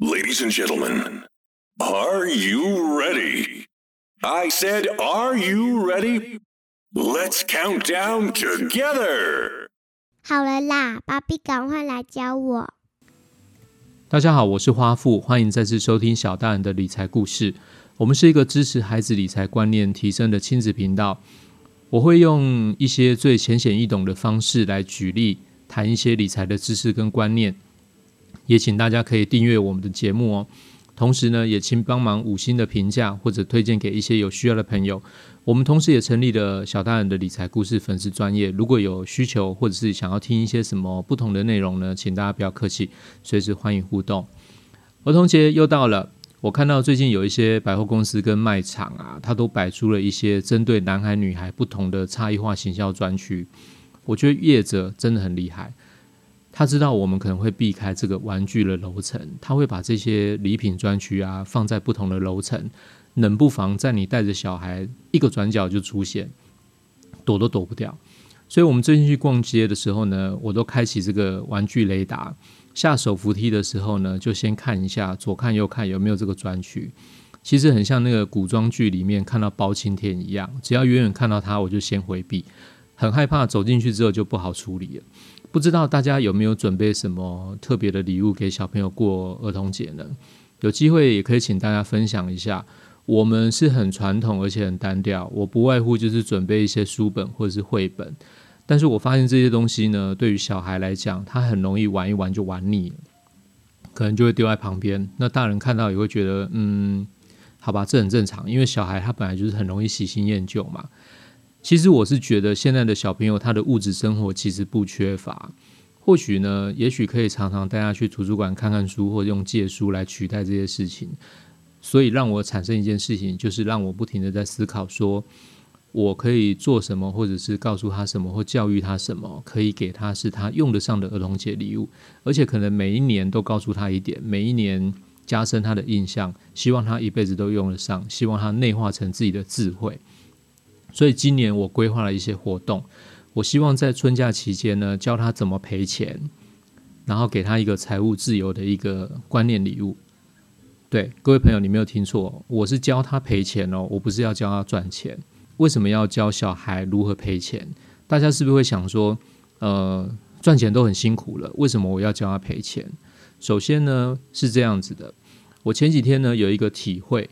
Ladies and gentlemen, are you ready? I said, are you ready? Let's count down together. 好了啦，芭比，赶快来教我。大家好，我是花富，欢迎再次收听小大人的理财故事。我们是一个支持孩子理财观念提升的亲子频道。我会用一些最浅显易懂的方式来举例，谈一些理财的知识跟观念。也请大家可以订阅我们的节目哦。同时呢，也请帮忙五星的评价或者推荐给一些有需要的朋友。我们同时也成立了小大人的理财故事粉丝专业，如果有需求或者是想要听一些什么不同的内容呢，请大家不要客气，随时欢迎互动。儿童节又到了，我看到最近有一些百货公司跟卖场啊，它都摆出了一些针对男孩女孩不同的差异化行销专区。我觉得业者真的很厉害。他知道我们可能会避开这个玩具的楼层，他会把这些礼品专区啊放在不同的楼层，冷不防在你带着小孩一个转角就出现，躲都躲不掉。所以，我们最近去逛街的时候呢，我都开启这个玩具雷达，下手扶梯的时候呢，就先看一下左看右看有没有这个专区。其实很像那个古装剧里面看到包青天一样，只要远远看到他，我就先回避，很害怕走进去之后就不好处理了。不知道大家有没有准备什么特别的礼物给小朋友过儿童节呢？有机会也可以请大家分享一下。我们是很传统而且很单调，我不外乎就是准备一些书本或者是绘本。但是我发现这些东西呢，对于小孩来讲，他很容易玩一玩就玩腻了，可能就会丢在旁边。那大人看到也会觉得，嗯，好吧，这很正常，因为小孩他本来就是很容易喜新厌旧嘛。其实我是觉得，现在的小朋友他的物质生活其实不缺乏，或许呢，也许可以常常带他去图书馆看看书，或者用借书来取代这些事情。所以让我产生一件事情，就是让我不停的在思考，说我可以做什么，或者是告诉他什么，或教育他什么，可以给他是他用得上的儿童节礼物，而且可能每一年都告诉他一点，每一年加深他的印象，希望他一辈子都用得上，希望他内化成自己的智慧。所以今年我规划了一些活动，我希望在春假期间呢，教他怎么赔钱，然后给他一个财务自由的一个观念礼物。对各位朋友，你没有听错，我是教他赔钱哦，我不是要教他赚钱。为什么要教小孩如何赔钱？大家是不是会想说，呃，赚钱都很辛苦了，为什么我要教他赔钱？首先呢，是这样子的，我前几天呢有一个体会，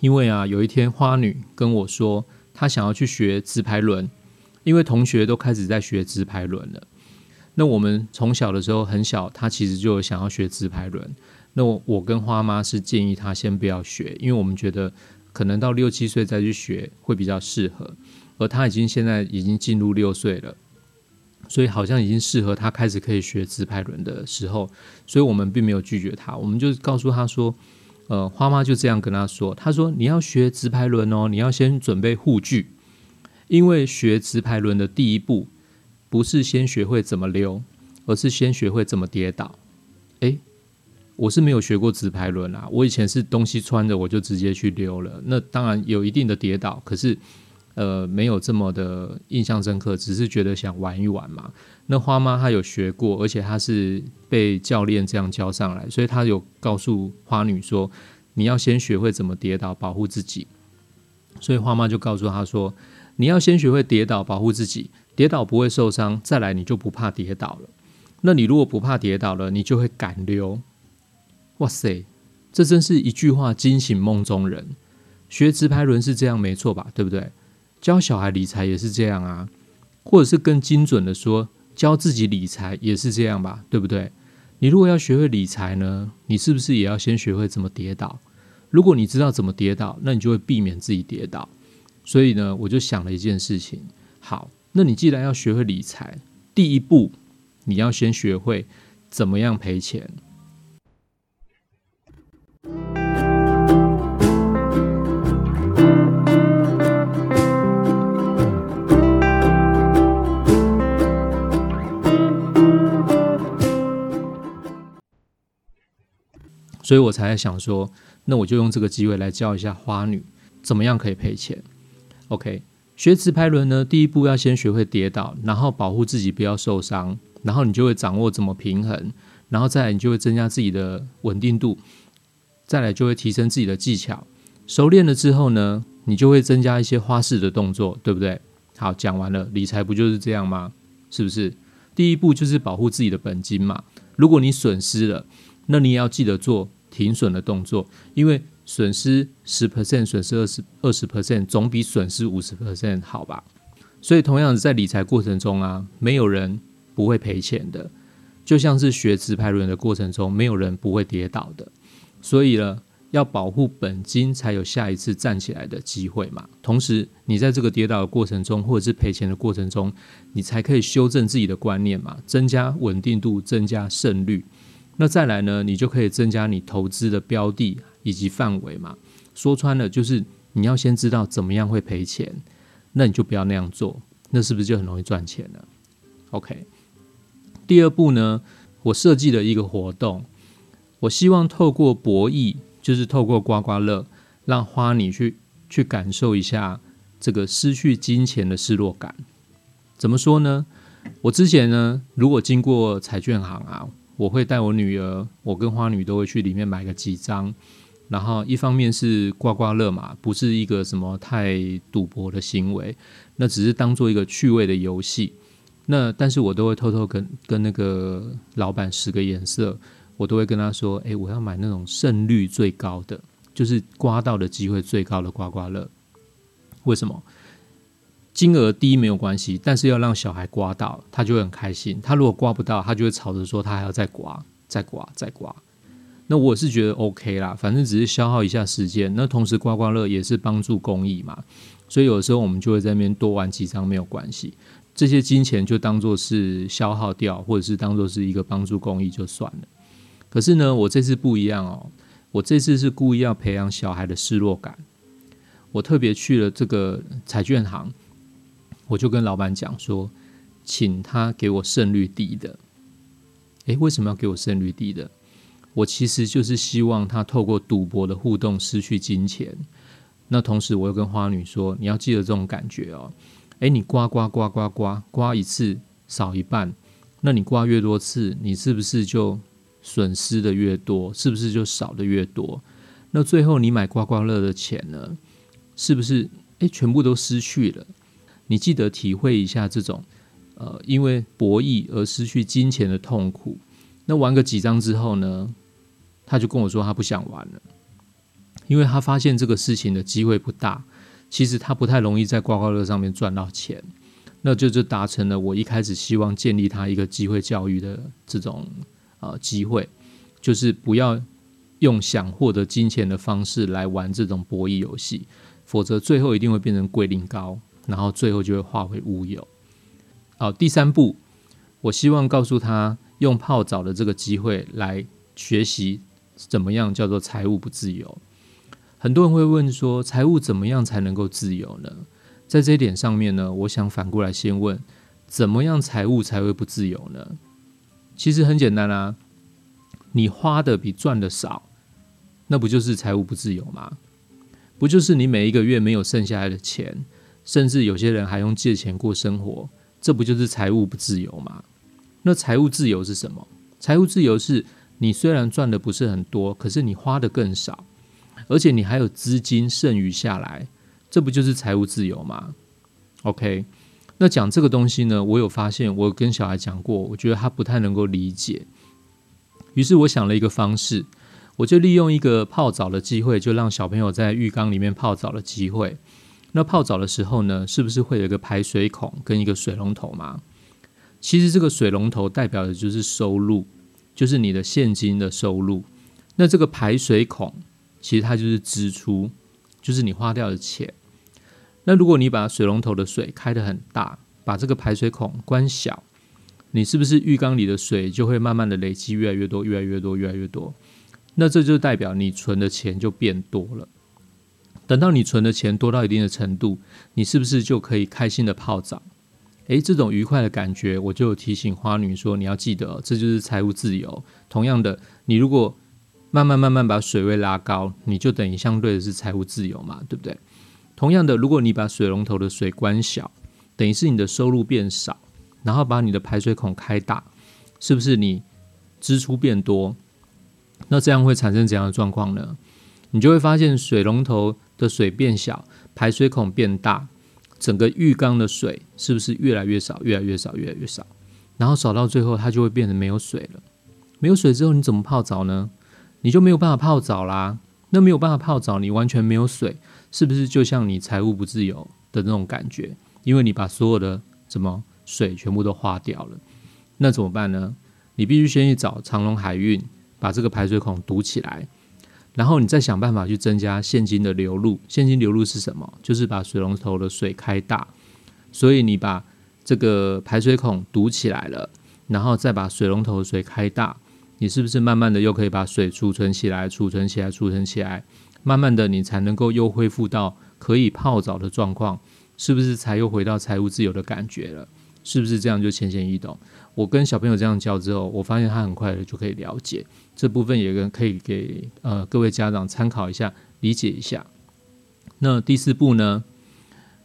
因为啊，有一天花女跟我说。他想要去学直排轮，因为同学都开始在学直排轮了。那我们从小的时候很小，他其实就想要学直排轮。那我我跟花妈是建议他先不要学，因为我们觉得可能到六七岁再去学会比较适合。而他已经现在已经进入六岁了，所以好像已经适合他开始可以学直排轮的时候，所以我们并没有拒绝他，我们就告诉他说。呃，花妈就这样跟他说：“他说你要学直排轮哦，你要先准备护具，因为学直排轮的第一步不是先学会怎么溜，而是先学会怎么跌倒。”诶，我是没有学过直排轮啊，我以前是东西穿着我就直接去溜了，那当然有一定的跌倒，可是。呃，没有这么的印象深刻，只是觉得想玩一玩嘛。那花妈她有学过，而且她是被教练这样教上来，所以她有告诉花女说：“你要先学会怎么跌倒，保护自己。”所以花妈就告诉她说：“你要先学会跌倒，保护自己，跌倒不会受伤，再来你就不怕跌倒了。那你如果不怕跌倒了，你就会敢溜。”哇塞，这真是一句话惊醒梦中人。学直排轮是这样没错吧？对不对？教小孩理财也是这样啊，或者是更精准的说，教自己理财也是这样吧，对不对？你如果要学会理财呢，你是不是也要先学会怎么跌倒？如果你知道怎么跌倒，那你就会避免自己跌倒。所以呢，我就想了一件事情，好，那你既然要学会理财，第一步你要先学会怎么样赔钱。所以我才想说，那我就用这个机会来教一下花女怎么样可以赔钱。OK，学直排轮呢，第一步要先学会跌倒，然后保护自己不要受伤，然后你就会掌握怎么平衡，然后再来你就会增加自己的稳定度，再来就会提升自己的技巧。熟练了之后呢，你就会增加一些花式的动作，对不对？好，讲完了，理财不就是这样吗？是不是？第一步就是保护自己的本金嘛。如果你损失了，那你也要记得做停损的动作，因为损失十 percent，损失二十二十 percent，总比损失五十 percent 好吧？所以，同样在理财过程中啊，没有人不会赔钱的，就像是学直排轮的过程中，没有人不会跌倒的。所以呢。要保护本金，才有下一次站起来的机会嘛。同时，你在这个跌倒的过程中，或者是赔钱的过程中，你才可以修正自己的观念嘛，增加稳定度，增加胜率。那再来呢，你就可以增加你投资的标的以及范围嘛。说穿了，就是你要先知道怎么样会赔钱，那你就不要那样做，那是不是就很容易赚钱了？OK。第二步呢，我设计了一个活动，我希望透过博弈。就是透过刮刮乐，让花你去去感受一下这个失去金钱的失落感。怎么说呢？我之前呢，如果经过彩券行啊，我会带我女儿，我跟花女都会去里面买个几张。然后一方面是刮刮乐嘛，不是一个什么太赌博的行为，那只是当做一个趣味的游戏。那但是我都会偷偷跟跟那个老板使个眼色。我都会跟他说：“哎，我要买那种胜率最高的，就是刮到的机会最高的刮刮乐。为什么？金额低没有关系，但是要让小孩刮到，他就会很开心。他如果刮不到，他就会吵着说他还要再刮、再刮、再刮。那我是觉得 OK 啦，反正只是消耗一下时间。那同时刮刮乐也是帮助公益嘛，所以有时候我们就会在那边多玩几张没有关系。这些金钱就当做是消耗掉，或者是当做是一个帮助公益就算了。”可是呢，我这次不一样哦。我这次是故意要培养小孩的失落感。我特别去了这个彩券行，我就跟老板讲说，请他给我胜率低的。诶，为什么要给我胜率低的？我其实就是希望他透过赌博的互动失去金钱。那同时，我又跟花女说，你要记得这种感觉哦。诶，你刮刮刮刮刮刮一次少一半，那你刮越多次，你是不是就？损失的越多，是不是就少的越多？那最后你买刮刮乐的钱呢？是不是诶全部都失去了？你记得体会一下这种呃，因为博弈而失去金钱的痛苦。那玩个几张之后呢，他就跟我说他不想玩了，因为他发现这个事情的机会不大。其实他不太容易在刮刮乐上面赚到钱，那就就达成了我一开始希望建立他一个机会教育的这种。啊，机会就是不要用想获得金钱的方式来玩这种博弈游戏，否则最后一定会变成龟苓膏，然后最后就会化为乌有。好，第三步，我希望告诉他用泡澡的这个机会来学习怎么样叫做财务不自由。很多人会问说，财务怎么样才能够自由呢？在这一点上面呢，我想反过来先问，怎么样财务才会不自由呢？其实很简单啊，你花的比赚的少，那不就是财务不自由吗？不就是你每一个月没有剩下来的钱，甚至有些人还用借钱过生活，这不就是财务不自由吗？那财务自由是什么？财务自由是你虽然赚的不是很多，可是你花的更少，而且你还有资金剩余下来，这不就是财务自由吗？OK。那讲这个东西呢，我有发现，我跟小孩讲过，我觉得他不太能够理解。于是我想了一个方式，我就利用一个泡澡的机会，就让小朋友在浴缸里面泡澡的机会。那泡澡的时候呢，是不是会有一个排水孔跟一个水龙头嘛？其实这个水龙头代表的就是收入，就是你的现金的收入。那这个排水孔其实它就是支出，就是你花掉的钱。那如果你把水龙头的水开得很大，把这个排水孔关小，你是不是浴缸里的水就会慢慢的累积越来越多，越来越多，越来越多？那这就代表你存的钱就变多了。等到你存的钱多到一定的程度，你是不是就可以开心的泡澡？诶，这种愉快的感觉，我就提醒花女说，你要记得，这就是财务自由。同样的，你如果慢慢慢慢把水位拉高，你就等于相对的是财务自由嘛，对不对？同样的，如果你把水龙头的水关小，等于是你的收入变少，然后把你的排水孔开大，是不是你支出变多，那这样会产生怎样的状况呢？你就会发现水龙头的水变小，排水孔变大，整个浴缸的水是不是越来越少，越来越少，越来越少？然后少到最后，它就会变得没有水了。没有水之后，你怎么泡澡呢？你就没有办法泡澡啦。那没有办法泡澡，你完全没有水，是不是就像你财务不自由的那种感觉？因为你把所有的什么水全部都花掉了，那怎么办呢？你必须先去找长隆海运，把这个排水孔堵起来，然后你再想办法去增加现金的流入。现金流入是什么？就是把水龙头的水开大。所以你把这个排水孔堵起来了，然后再把水龙头的水开大。你是不是慢慢的又可以把水储存起来、储存起来、储存起来？慢慢的，你才能够又恢复到可以泡澡的状况，是不是才又回到财务自由的感觉了？是不是这样就浅显易懂？我跟小朋友这样教之后，我发现他很快的就可以了解这部分，也跟可以给呃各位家长参考一下、理解一下。那第四步呢？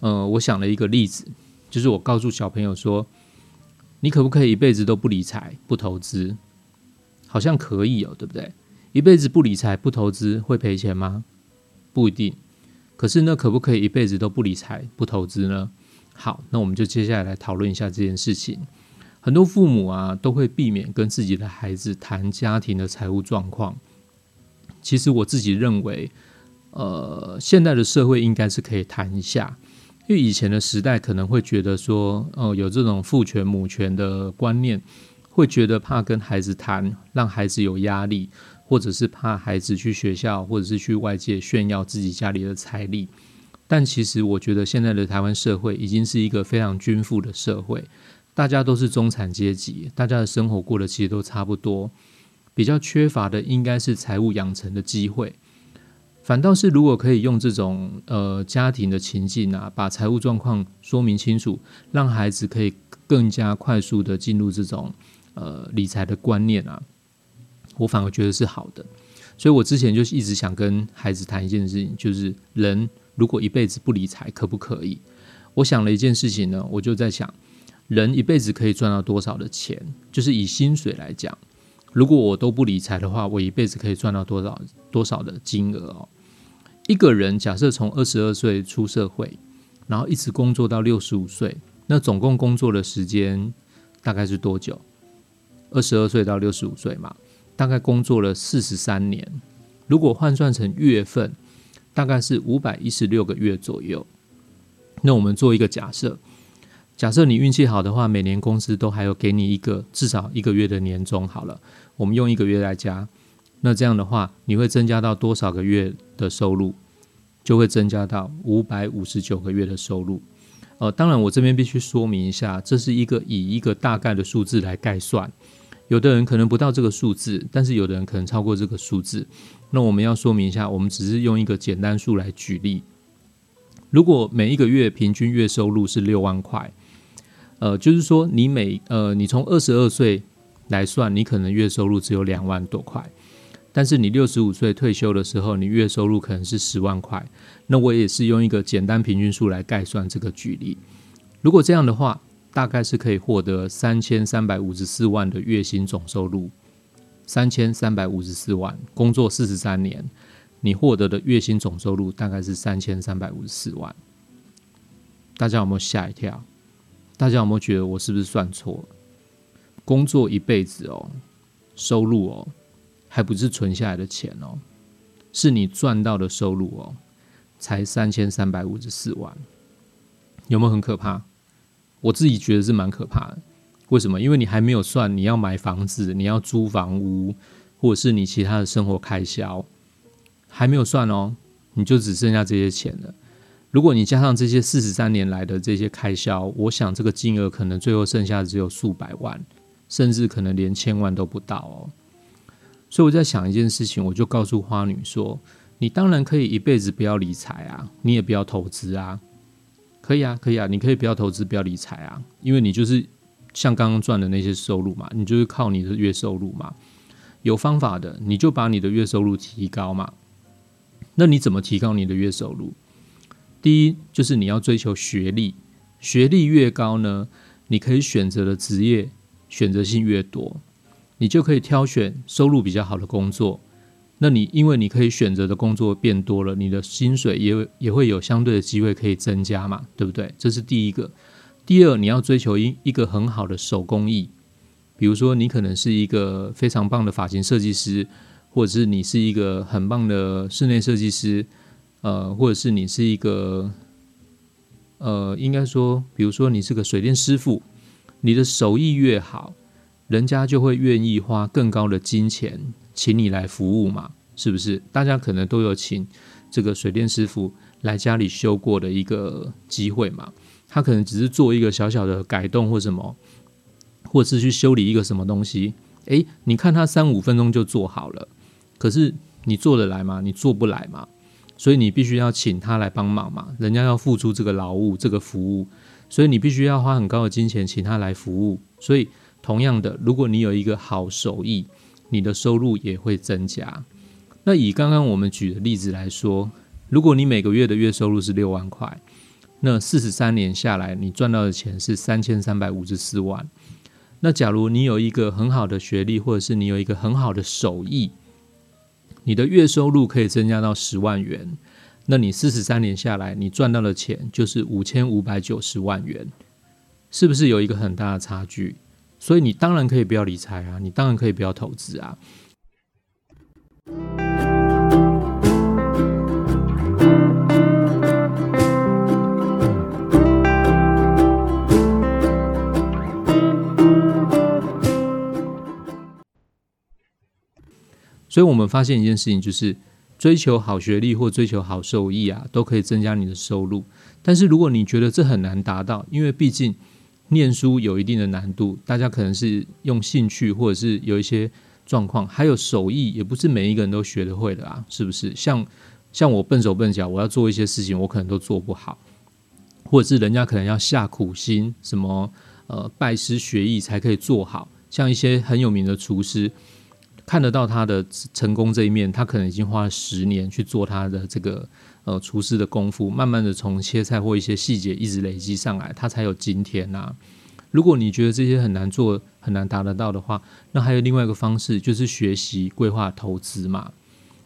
呃，我想了一个例子，就是我告诉小朋友说，你可不可以一辈子都不理财、不投资？好像可以哦，对不对？一辈子不理财不投资会赔钱吗？不一定。可是那可不可以一辈子都不理财不投资呢？好，那我们就接下来来讨论一下这件事情。很多父母啊都会避免跟自己的孩子谈家庭的财务状况。其实我自己认为，呃，现在的社会应该是可以谈一下，因为以前的时代可能会觉得说，哦，有这种父权母权的观念。会觉得怕跟孩子谈，让孩子有压力，或者是怕孩子去学校，或者是去外界炫耀自己家里的财力。但其实我觉得现在的台湾社会已经是一个非常均富的社会，大家都是中产阶级，大家的生活过得其实都差不多。比较缺乏的应该是财务养成的机会，反倒是如果可以用这种呃家庭的情境啊，把财务状况说明清楚，让孩子可以更加快速的进入这种。呃，理财的观念啊，我反而觉得是好的，所以我之前就一直想跟孩子谈一件事情，就是人如果一辈子不理财，可不可以？我想了一件事情呢，我就在想，人一辈子可以赚到多少的钱？就是以薪水来讲，如果我都不理财的话，我一辈子可以赚到多少多少的金额哦？一个人假设从二十二岁出社会，然后一直工作到六十五岁，那总共工作的时间大概是多久？二十二岁到六十五岁嘛，大概工作了四十三年。如果换算成月份，大概是五百一十六个月左右。那我们做一个假设，假设你运气好的话，每年公司都还有给你一个至少一个月的年终。好了，我们用一个月来加，那这样的话，你会增加到多少个月的收入？就会增加到五百五十九个月的收入。呃，当然我这边必须说明一下，这是一个以一个大概的数字来概算。有的人可能不到这个数字，但是有的人可能超过这个数字。那我们要说明一下，我们只是用一个简单数来举例。如果每一个月平均月收入是六万块，呃，就是说你每呃你从二十二岁来算，你可能月收入只有两万多块。但是你六十五岁退休的时候，你月收入可能是十万块。那我也是用一个简单平均数来概算这个举例。如果这样的话。大概是可以获得三千三百五十四万的月薪总收入，三千三百五十四万，工作四十三年，你获得的月薪总收入大概是三千三百五十四万。大家有没有吓一跳？大家有没有觉得我是不是算错？工作一辈子哦，收入哦，还不是存下来的钱哦，是你赚到的收入哦，才三千三百五十四万，有没有很可怕？我自己觉得是蛮可怕的，为什么？因为你还没有算你要买房子、你要租房屋，或者是你其他的生活开销，还没有算哦，你就只剩下这些钱了。如果你加上这些四十三年来的这些开销，我想这个金额可能最后剩下只有数百万，甚至可能连千万都不到哦。所以我在想一件事情，我就告诉花女说：“你当然可以一辈子不要理财啊，你也不要投资啊。”可以啊，可以啊，你可以不要投资，不要理财啊，因为你就是像刚刚赚的那些收入嘛，你就是靠你的月收入嘛。有方法的，你就把你的月收入提高嘛。那你怎么提高你的月收入？第一就是你要追求学历，学历越高呢，你可以选择的职业选择性越多。你就可以挑选收入比较好的工作。那你因为你可以选择的工作变多了，你的薪水也也会有相对的机会可以增加嘛，对不对？这是第一个。第二，你要追求一一个很好的手工艺，比如说你可能是一个非常棒的发型设计师，或者是你是一个很棒的室内设计师，呃，或者是你是一个，呃，应该说，比如说你是个水电师傅，你的手艺越好，人家就会愿意花更高的金钱。请你来服务嘛，是不是？大家可能都有请这个水电师傅来家里修过的一个机会嘛？他可能只是做一个小小的改动或什么，或是去修理一个什么东西。诶，你看他三五分钟就做好了，可是你做得来吗？你做不来嘛？所以你必须要请他来帮忙嘛。人家要付出这个劳务、这个服务，所以你必须要花很高的金钱请他来服务。所以同样的，如果你有一个好手艺，你的收入也会增加。那以刚刚我们举的例子来说，如果你每个月的月收入是六万块，那四十三年下来，你赚到的钱是三千三百五十四万。那假如你有一个很好的学历，或者是你有一个很好的手艺，你的月收入可以增加到十万元。那你四十三年下来，你赚到的钱就是五千五百九十万元，是不是有一个很大的差距？所以你当然可以不要理财啊，你当然可以不要投资啊。所以我们发现一件事情，就是追求好学历或追求好收益啊，都可以增加你的收入。但是如果你觉得这很难达到，因为毕竟。念书有一定的难度，大家可能是用兴趣，或者是有一些状况，还有手艺，也不是每一个人都学得会的啊，是不是？像像我笨手笨脚，我要做一些事情，我可能都做不好，或者是人家可能要下苦心，什么呃拜师学艺才可以做好，像一些很有名的厨师。看得到他的成功这一面，他可能已经花了十年去做他的这个呃厨师的功夫，慢慢的从切菜或一些细节一直累积上来，他才有今天呐。如果你觉得这些很难做、很难达得到的话，那还有另外一个方式，就是学习规划投资嘛，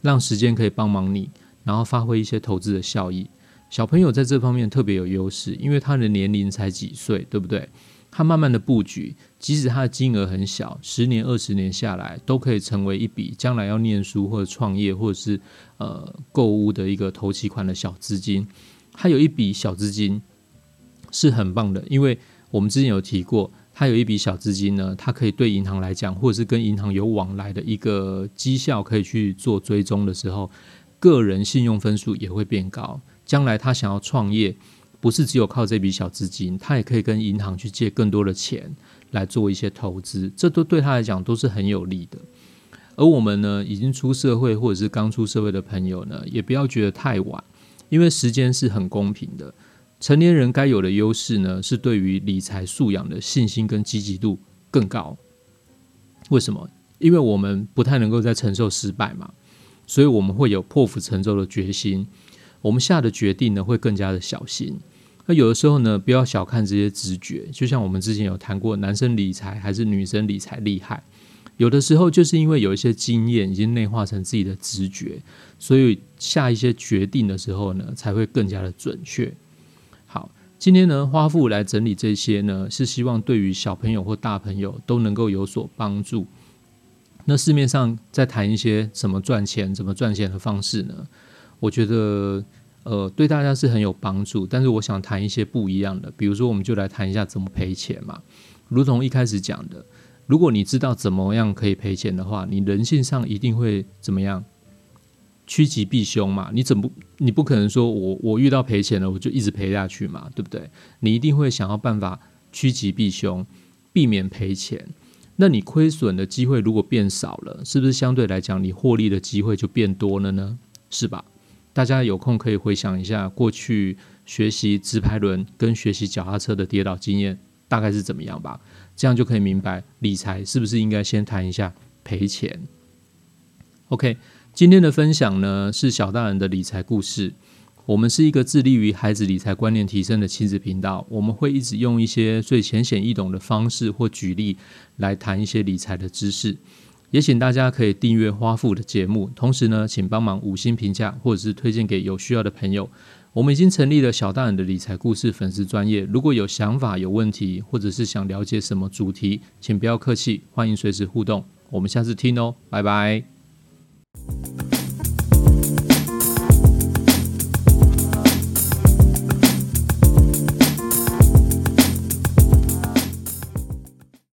让时间可以帮忙你，然后发挥一些投资的效益。小朋友在这方面特别有优势，因为他的年龄才几岁，对不对？他慢慢的布局，即使它的金额很小，十年、二十年下来，都可以成为一笔将来要念书或者创业或者是呃购物的一个投期款的小资金。它有一笔小资金是很棒的，因为我们之前有提过，它有一笔小资金呢，它可以对银行来讲，或者是跟银行有往来的一个绩效，可以去做追踪的时候，个人信用分数也会变高。将来他想要创业。不是只有靠这笔小资金，他也可以跟银行去借更多的钱来做一些投资，这都对他来讲都是很有利的。而我们呢，已经出社会或者是刚出社会的朋友呢，也不要觉得太晚，因为时间是很公平的。成年人该有的优势呢，是对于理财素养的信心跟积极度更高。为什么？因为我们不太能够再承受失败嘛，所以我们会有破釜沉舟的决心。我们下的决定呢，会更加的小心。那有的时候呢，不要小看这些直觉。就像我们之前有谈过，男生理财还是女生理财厉害，有的时候就是因为有一些经验已经内化成自己的直觉，所以下一些决定的时候呢，才会更加的准确。好，今天呢，花富来整理这些呢，是希望对于小朋友或大朋友都能够有所帮助。那市面上在谈一些怎么赚钱、怎么赚钱的方式呢？我觉得，呃，对大家是很有帮助。但是我想谈一些不一样的，比如说，我们就来谈一下怎么赔钱嘛。如同一开始讲的，如果你知道怎么样可以赔钱的话，你人性上一定会怎么样？趋吉避凶嘛。你怎么？你不可能说我我遇到赔钱了，我就一直赔下去嘛，对不对？你一定会想要办法趋吉避凶，避免赔钱。那你亏损的机会如果变少了，是不是相对来讲你获利的机会就变多了呢？是吧？大家有空可以回想一下过去学习直排轮跟学习脚踏车的跌倒经验大概是怎么样吧，这样就可以明白理财是不是应该先谈一下赔钱。OK，今天的分享呢是小大人的理财故事，我们是一个致力于孩子理财观念提升的亲子频道，我们会一直用一些最浅显易懂的方式或举例来谈一些理财的知识。也请大家可以订阅花富的节目，同时呢，请帮忙五星评价或者是推荐给有需要的朋友。我们已经成立了小大人的理财故事粉丝专业，如果有想法、有问题，或者是想了解什么主题，请不要客气，欢迎随时互动。我们下次听哦，拜拜。